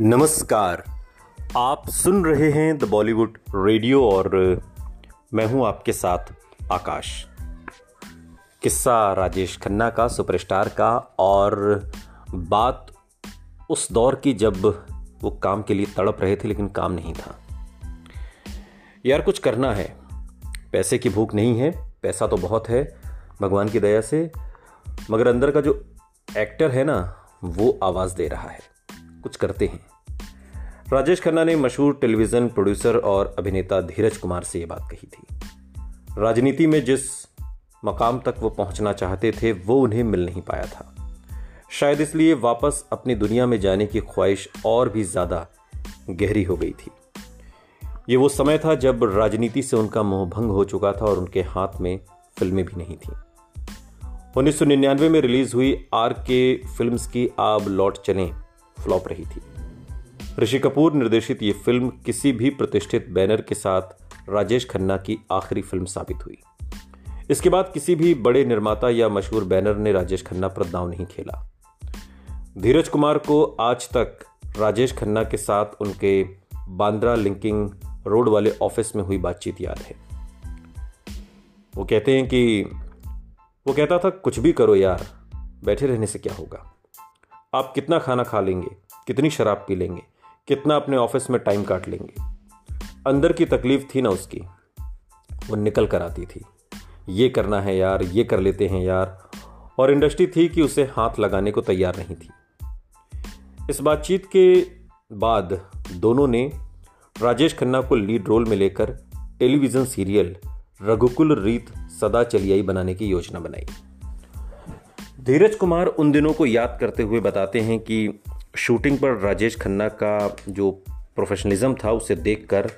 नमस्कार। आप सुन रहे हैं द बॉलीवुड रेडियो और मैं हूँ आपके साथ आकाश। किस्सा राजेश खन्ना का, सुपरस्टार का और बात उस दौर की जब वो काम के लिए तड़प रहे थे, लेकिन काम नहीं था। यार, कुछ करना है। पैसे की भूख नहीं है, पैसा तो बहुत है, भगवान की दया से। मगर अंदर का जो एक्टर है ना, वो आवाज़ दे रहा है। कुछ करते हैं। राजेश खन्ना ने मशहूर टेलीविज़न प्रोड्यूसर और अभिनेता धीरज कुमार से यह बात कही थी। राजनीति में जिस मकाम तक वो पहुँचना चाहते थे, वो उन्हें मिल नहीं पाया था। शायद इसलिए वापस अपनी दुनिया में जाने की ख्वाहिश और भी ज़्यादा गहरी हो गई थी। ये वो समय था जब राजनीति से उनका मोह भंग हो चुका था और उनके हाथ में फ़िल्में भी नहीं थी। 1999 में रिलीज़ हुई आर के फिल्म्स की आब लौट चलें फ्लॉप रही थी। ऋषि कपूर निर्देशित ये फ़िल्म किसी भी प्रतिष्ठित बैनर के साथ राजेश खन्ना की आखिरी फ़िल्म साबित हुई। इसके बाद किसी भी बड़े निर्माता या मशहूर बैनर ने राजेश खन्ना पर दाव नहीं खेला। धीरज कुमार को आज तक राजेश खन्ना के साथ उनके बांद्रा लिंकिंग रोड वाले ऑफ़िस में हुई बातचीत याद है। वो कहते हैं कि, वो कहता था, कुछ भी करो यार, बैठे रहने से क्या होगा? आप कितना खाना खा लेंगे, कितनी शराब पी लेंगे, कितना अपने ऑफ़िस में टाइम काट लेंगे। अंदर की तकलीफ़ थी ना उसकी, वो निकल कर आती थी। ये करना है यार, ये कर लेते हैं यार। और इंडस्ट्री थी कि उसे हाथ लगाने को तैयार नहीं थी। इस बातचीत के बाद दोनों ने राजेश खन्ना को लीड रोल में लेकर टेलीविज़न सीरियल रघुकुल रीत सदा चलियाई बनाने की योजना बनाई। धीरज कुमार उन दिनों को याद करते हुए बताते हैं कि शूटिंग पर राजेश खन्ना का जो प्रोफेशनलिज्म था, उसे देखकर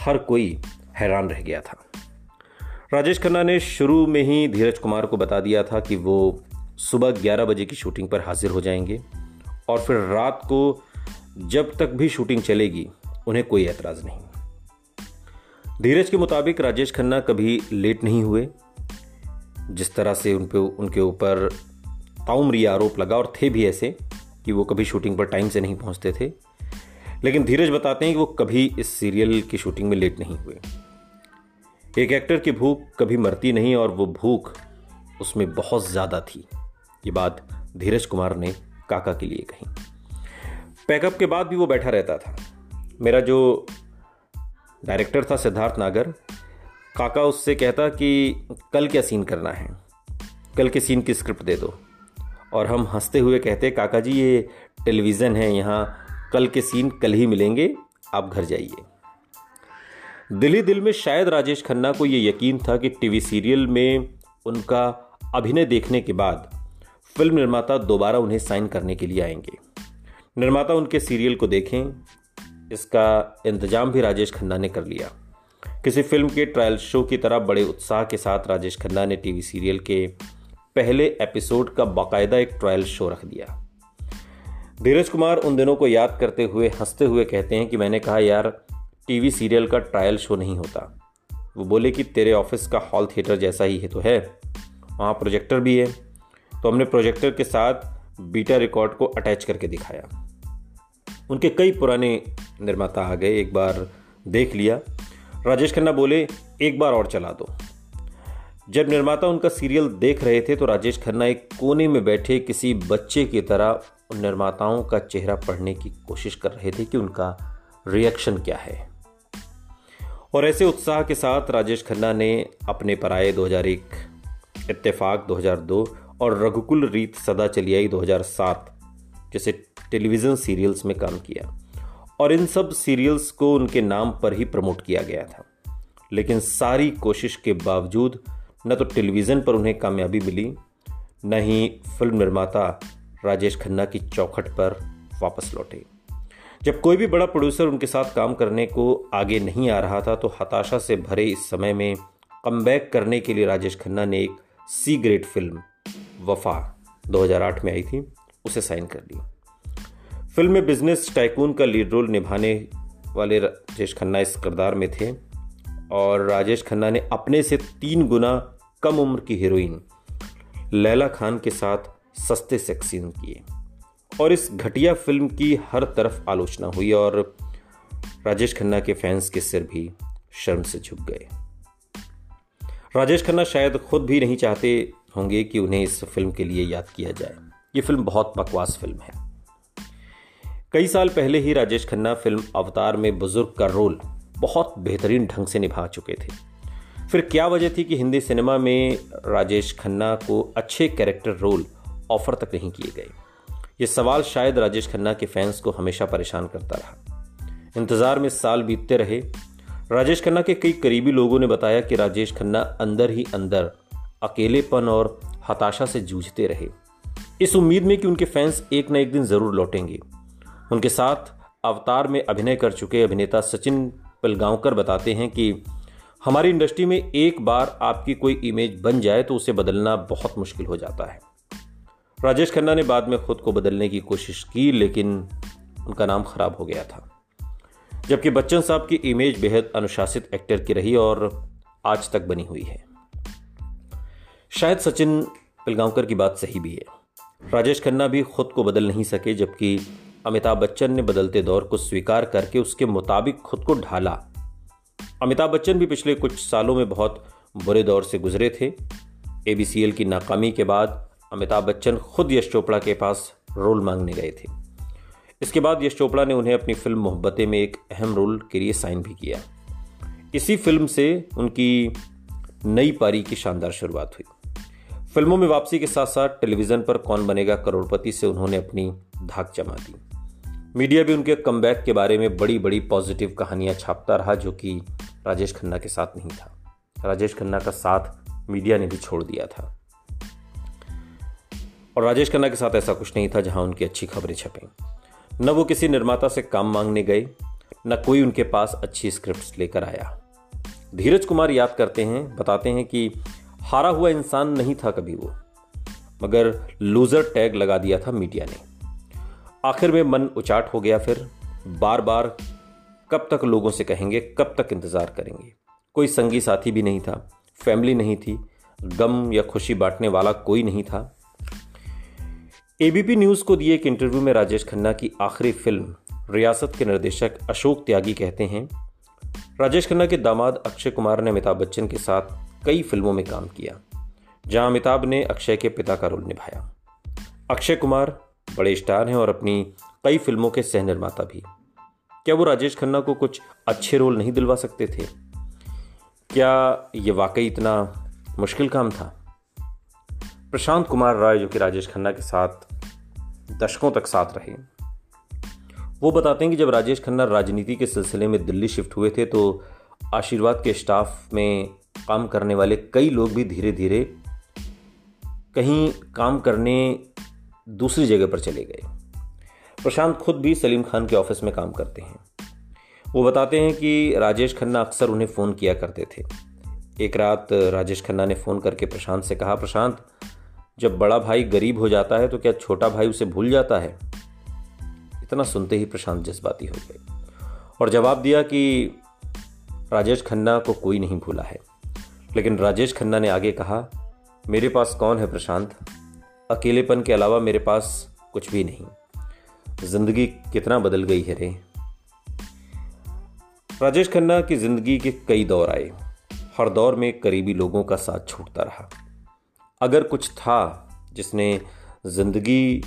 हर कोई हैरान रह गया था। राजेश खन्ना ने शुरू में ही धीरज कुमार को बता दिया था कि वो सुबह 11 बजे की शूटिंग पर हाजिर हो जाएँगे और फिर रात को जब तक भी शूटिंग चलेगी, उन्हें कोई एतराज़ नहीं। धीरज के मुताबिक राजेश खन्ना कभी लेट नहीं हुए। जिस तरह से उन पे, उनके ऊपर ताउम्री आरोप लगा और थे भी ऐसे कि वो कभी शूटिंग पर टाइम से नहीं पहुँचते थे। लेकिन धीरज बताते हैं कि वो कभी इस सीरियल की शूटिंग में लेट नहीं हुए। एक एक्टर की भूख कभी मरती नहीं और वो भूख उसमें बहुत ज़्यादा थी। ये बात धीरज कुमार ने काका के लिए कही। पैकअप के बाद भी वो बैठा रहता था। मेरा जो डायरेक्टर था सिद्धार्थ नागर, काका उससे कहता कि, कल क्या सीन करना है? कल के सीन की स्क्रिप्ट दे दो। और हम हँसते हुए कहते काका जी, ये टेलीविज़न है यहाँ। कल के सीन कल ही मिलेंगे। आप घर जाइए। दिल दिल में शायद राजेश खन्ना को ये यकीन था कि टीवी सीरियल में उनका अभिनय देखने के बाद फ़िल्म निर्माता दोबारा उन्हें साइन करने के लिए आएँगे। निर्माता उनके सीरियल को देखें। इसका इंतज़ाम भी राजेश खन्ना ने कर लिया। किसी फ़िल्म के ट्रायल शो की तरह बड़े उत्साह के साथ राजेश खन्ना ने टीवी सीरियल के पहले एपिसोड का बाकायदा एक ट्रायल शो रख दिया। धीरज कुमार उन दिनों को याद करते हुए, हँसते हुए कहते हैं कि मैंने कहा, यार, टीवी सीरियल का ट्रायल शो नहीं होता। वो बोले कि तेरे ऑफ़िस का हॉल थिएटर जैसा ही है तो है। वहाँ प्रोजेक्टर भी है। तो हमने प्रोजेक्टर के साथ बीटा रिकॉर्ड को अटैच करके दिखाया। उनके कई पुराने निर्माता आ गए, एक बार देख लिया। राजेश खन्ना बोले, एक बार और चला दो। जब निर्माता उनका सीरियल देख रहे थे तो राजेश खन्ना एक कोने में बैठे किसी बच्चे की तरह उन निर्माताओं का चेहरा पढ़ने की कोशिश कर रहे थे कि उनका रिएक्शन क्या है। और ऐसे उत्साह के साथ राजेश खन्ना ने अपने पराए 2001 इत्तेफाक 2002 और रघुकुल रीत सदा चलियाई 2007 जैसे टेलीविज़न सीरियल्स में काम किया। और इन सब सीरियल्स को उनके नाम पर ही प्रमोट किया गया था। लेकिन सारी कोशिश के बावजूद न तो टेलीविज़न पर उन्हें कामयाबी मिली, न ही फ़िल्म निर्माता राजेश खन्ना की चौखट पर वापस लौटे। जब कोई भी बड़ा प्रोड्यूसर उनके साथ काम करने को आगे नहीं आ रहा था तो हताशा से भरे इस समय में कम करने के लिए राजेश खन्ना ने एक सी ग्रेड फ़िल्म वफा 2008 में आई थी, उसे साइन कर ली फ़िल्म में बिज़नेस टाइकून का लीड रोल निभाने वाले राजेश खन्ना इस किरदार में थे, और राजेश खन्ना ने अपने से तीन गुना कम उम्र की हीरोइन लैला खान के साथ सस्ते सेक्स सीन किए। और इस घटिया फ़िल्म की हर तरफ़ आलोचना हुई और राजेश खन्ना के फैंस के सिर भी शर्म से झुक गए। राजेश खन्ना शायद खुद भी नहीं चाहते होंगे कि उन्हें इस फ़िल्म के लिए याद किया जाए। ये फ़िल्म बहुत बकवास फ़िल्म है। कई साल पहले ही राजेश खन्ना फ़िल्म अवतार में बुज़ुर्ग का रोल बहुत बेहतरीन ढंग से निभा चुके थे। फिर क्या वजह थी कि हिंदी सिनेमा में राजेश खन्ना को अच्छे कैरेक्टर रोल ऑफ़र तक नहीं किए गए? ये सवाल शायद राजेश खन्ना के फैंस को हमेशा परेशान करता रहा। इंतज़ार में साल बीतते रहे। राजेश खन्ना के कई करीबी लोगों ने बताया कि राजेश खन्ना अंदर ही अंदर अकेलेपन और हताशा से जूझते रहे। इस उम्मीद में कि उनके फैंस एक न एक दिन ज़रूर लौटेंगे। उनके साथ अवतार में अभिनय कर चुके अभिनेता सचिन पिलगांवकर बताते हैं कि हमारी इंडस्ट्री में एक बार आपकी कोई इमेज बन जाए तो उसे बदलना बहुत मुश्किल हो जाता है। राजेश खन्ना ने बाद में खुद को बदलने की कोशिश की, लेकिन उनका नाम खराब हो गया था। जबकि बच्चन साहब की इमेज बेहद अनुशासित एक्टर की रही और आज तक बनी हुई है। शायद सचिन पिलगांवकर की बात सही भी है। राजेश खन्ना भी खुद को बदल नहीं सके, जबकि अमिताभ बच्चन ने बदलते दौर को स्वीकार करके उसके मुताबिक खुद को ढाला। अमिताभ बच्चन भी पिछले कुछ सालों में बहुत बुरे दौर से गुजरे थे। एबीसीएल की नाकामी के बाद अमिताभ बच्चन खुद यश चोपड़ा के पास रोल मांगने गए थे। इसके बाद यश चोपड़ा ने उन्हें अपनी फ़िल्म मोहब्बतें में एक अहम रोल के लिए साइन भी किया। इसी फ़िल्म से उनकी नई पारी की शानदार शुरुआत हुई। फ़िल्मों में वापसी के साथ साथ टेलीविज़न पर कौन बनेगा करोड़पति से उन्होंने अपनी धाक जमा दी। मीडिया भी उनके कम के बारे में बड़ी बड़ी पॉजिटिव कहानियाँ छापता रहा, जो कि राजेश खन्ना के साथ नहीं था। राजेश खन्ना का साथ मीडिया ने भी छोड़ दिया था। और राजेश खन्ना के साथ ऐसा कुछ नहीं था, जहाँ उनकी अच्छी खबरें छपें। न वो किसी निर्माता से काम मांगने गए, न कोई उनके पास अच्छी स्क्रिप्ट लेकर आया। धीरज कुमार याद करते हैं, बताते हैं कि हारा हुआ इंसान नहीं था कभी वो, मगर लूजर टैग लगा दिया था मीडिया ने। आखिर में मन उचाट हो गया फिर। बार बार कब तक लोगों से कहेंगे, कब तक इंतज़ार करेंगे? कोई संगी साथी भी नहीं था, फैमिली नहीं थी, गम या खुशी बांटने वाला कोई नहीं था। एबीपी न्यूज़ को दिए एक इंटरव्यू में राजेश खन्ना की आखिरी फ़िल्म, रियासत के निर्देशक अशोक त्यागी कहते हैं, राजेश खन्ना के दामाद अक्षय कुमार ने अमिताभ बच्चन के साथ कई फ़िल्मों में काम किया, जहाँ अमिताभ ने अक्षय के पिता का रोल निभाया। अक्षय कुमार बड़े स्टार हैं और अपनी कई फ़िल्मों के सह निर्माता भी। क्या वो राजेश खन्ना को कुछ अच्छे रोल नहीं दिलवा सकते थे? क्या ये वाकई इतना मुश्किल काम था? प्रशांत कुमार राय, जो कि राजेश खन्ना के साथ दशकों तक साथ रहे, वो बताते हैं कि जब राजेश खन्ना राजनीति के सिलसिले में दिल्ली शिफ्ट हुए थे तो आशीर्वाद के स्टाफ में काम करने वाले कई लोग भी धीरे धीरे कहीं काम करने दूसरी जगह पर चले गए। प्रशांत खुद भी सलीम खान के ऑफ़िस में काम करते हैं। वो बताते हैं कि राजेश खन्ना अक्सर उन्हें फ़ोन किया करते थे। एक रात राजेश खन्ना ने फ़ोन करके प्रशांत से कहा, प्रशांत, जब बड़ा भाई गरीब हो जाता है तो क्या छोटा भाई उसे भूल जाता है? इतना सुनते ही प्रशांत जज्बाती हो गए और जवाब दिया कि राजेश खन्ना को कोई नहीं भूला है। लेकिन राजेश खन्ना ने आगे कहा, मेरे पास कौन है प्रशांत? अकेलेपन के अलावा मेरे पास कुछ भी नहीं। ज़िंदगी कितना बदल गई है रे। राजेश खन्ना की ज़िंदगी के कई दौर आए। हर दौर में करीबी लोगों का साथ छूटता रहा। अगर कुछ था जिसने ज़िंदगी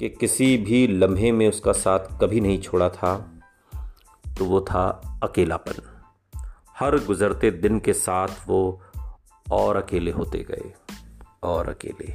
के किसी भी लम्हे में उसका साथ कभी नहीं छोड़ा था तो वो था अकेलापन। हर गुज़रते दिन के साथ वो और अकेले होते गए, और अकेले।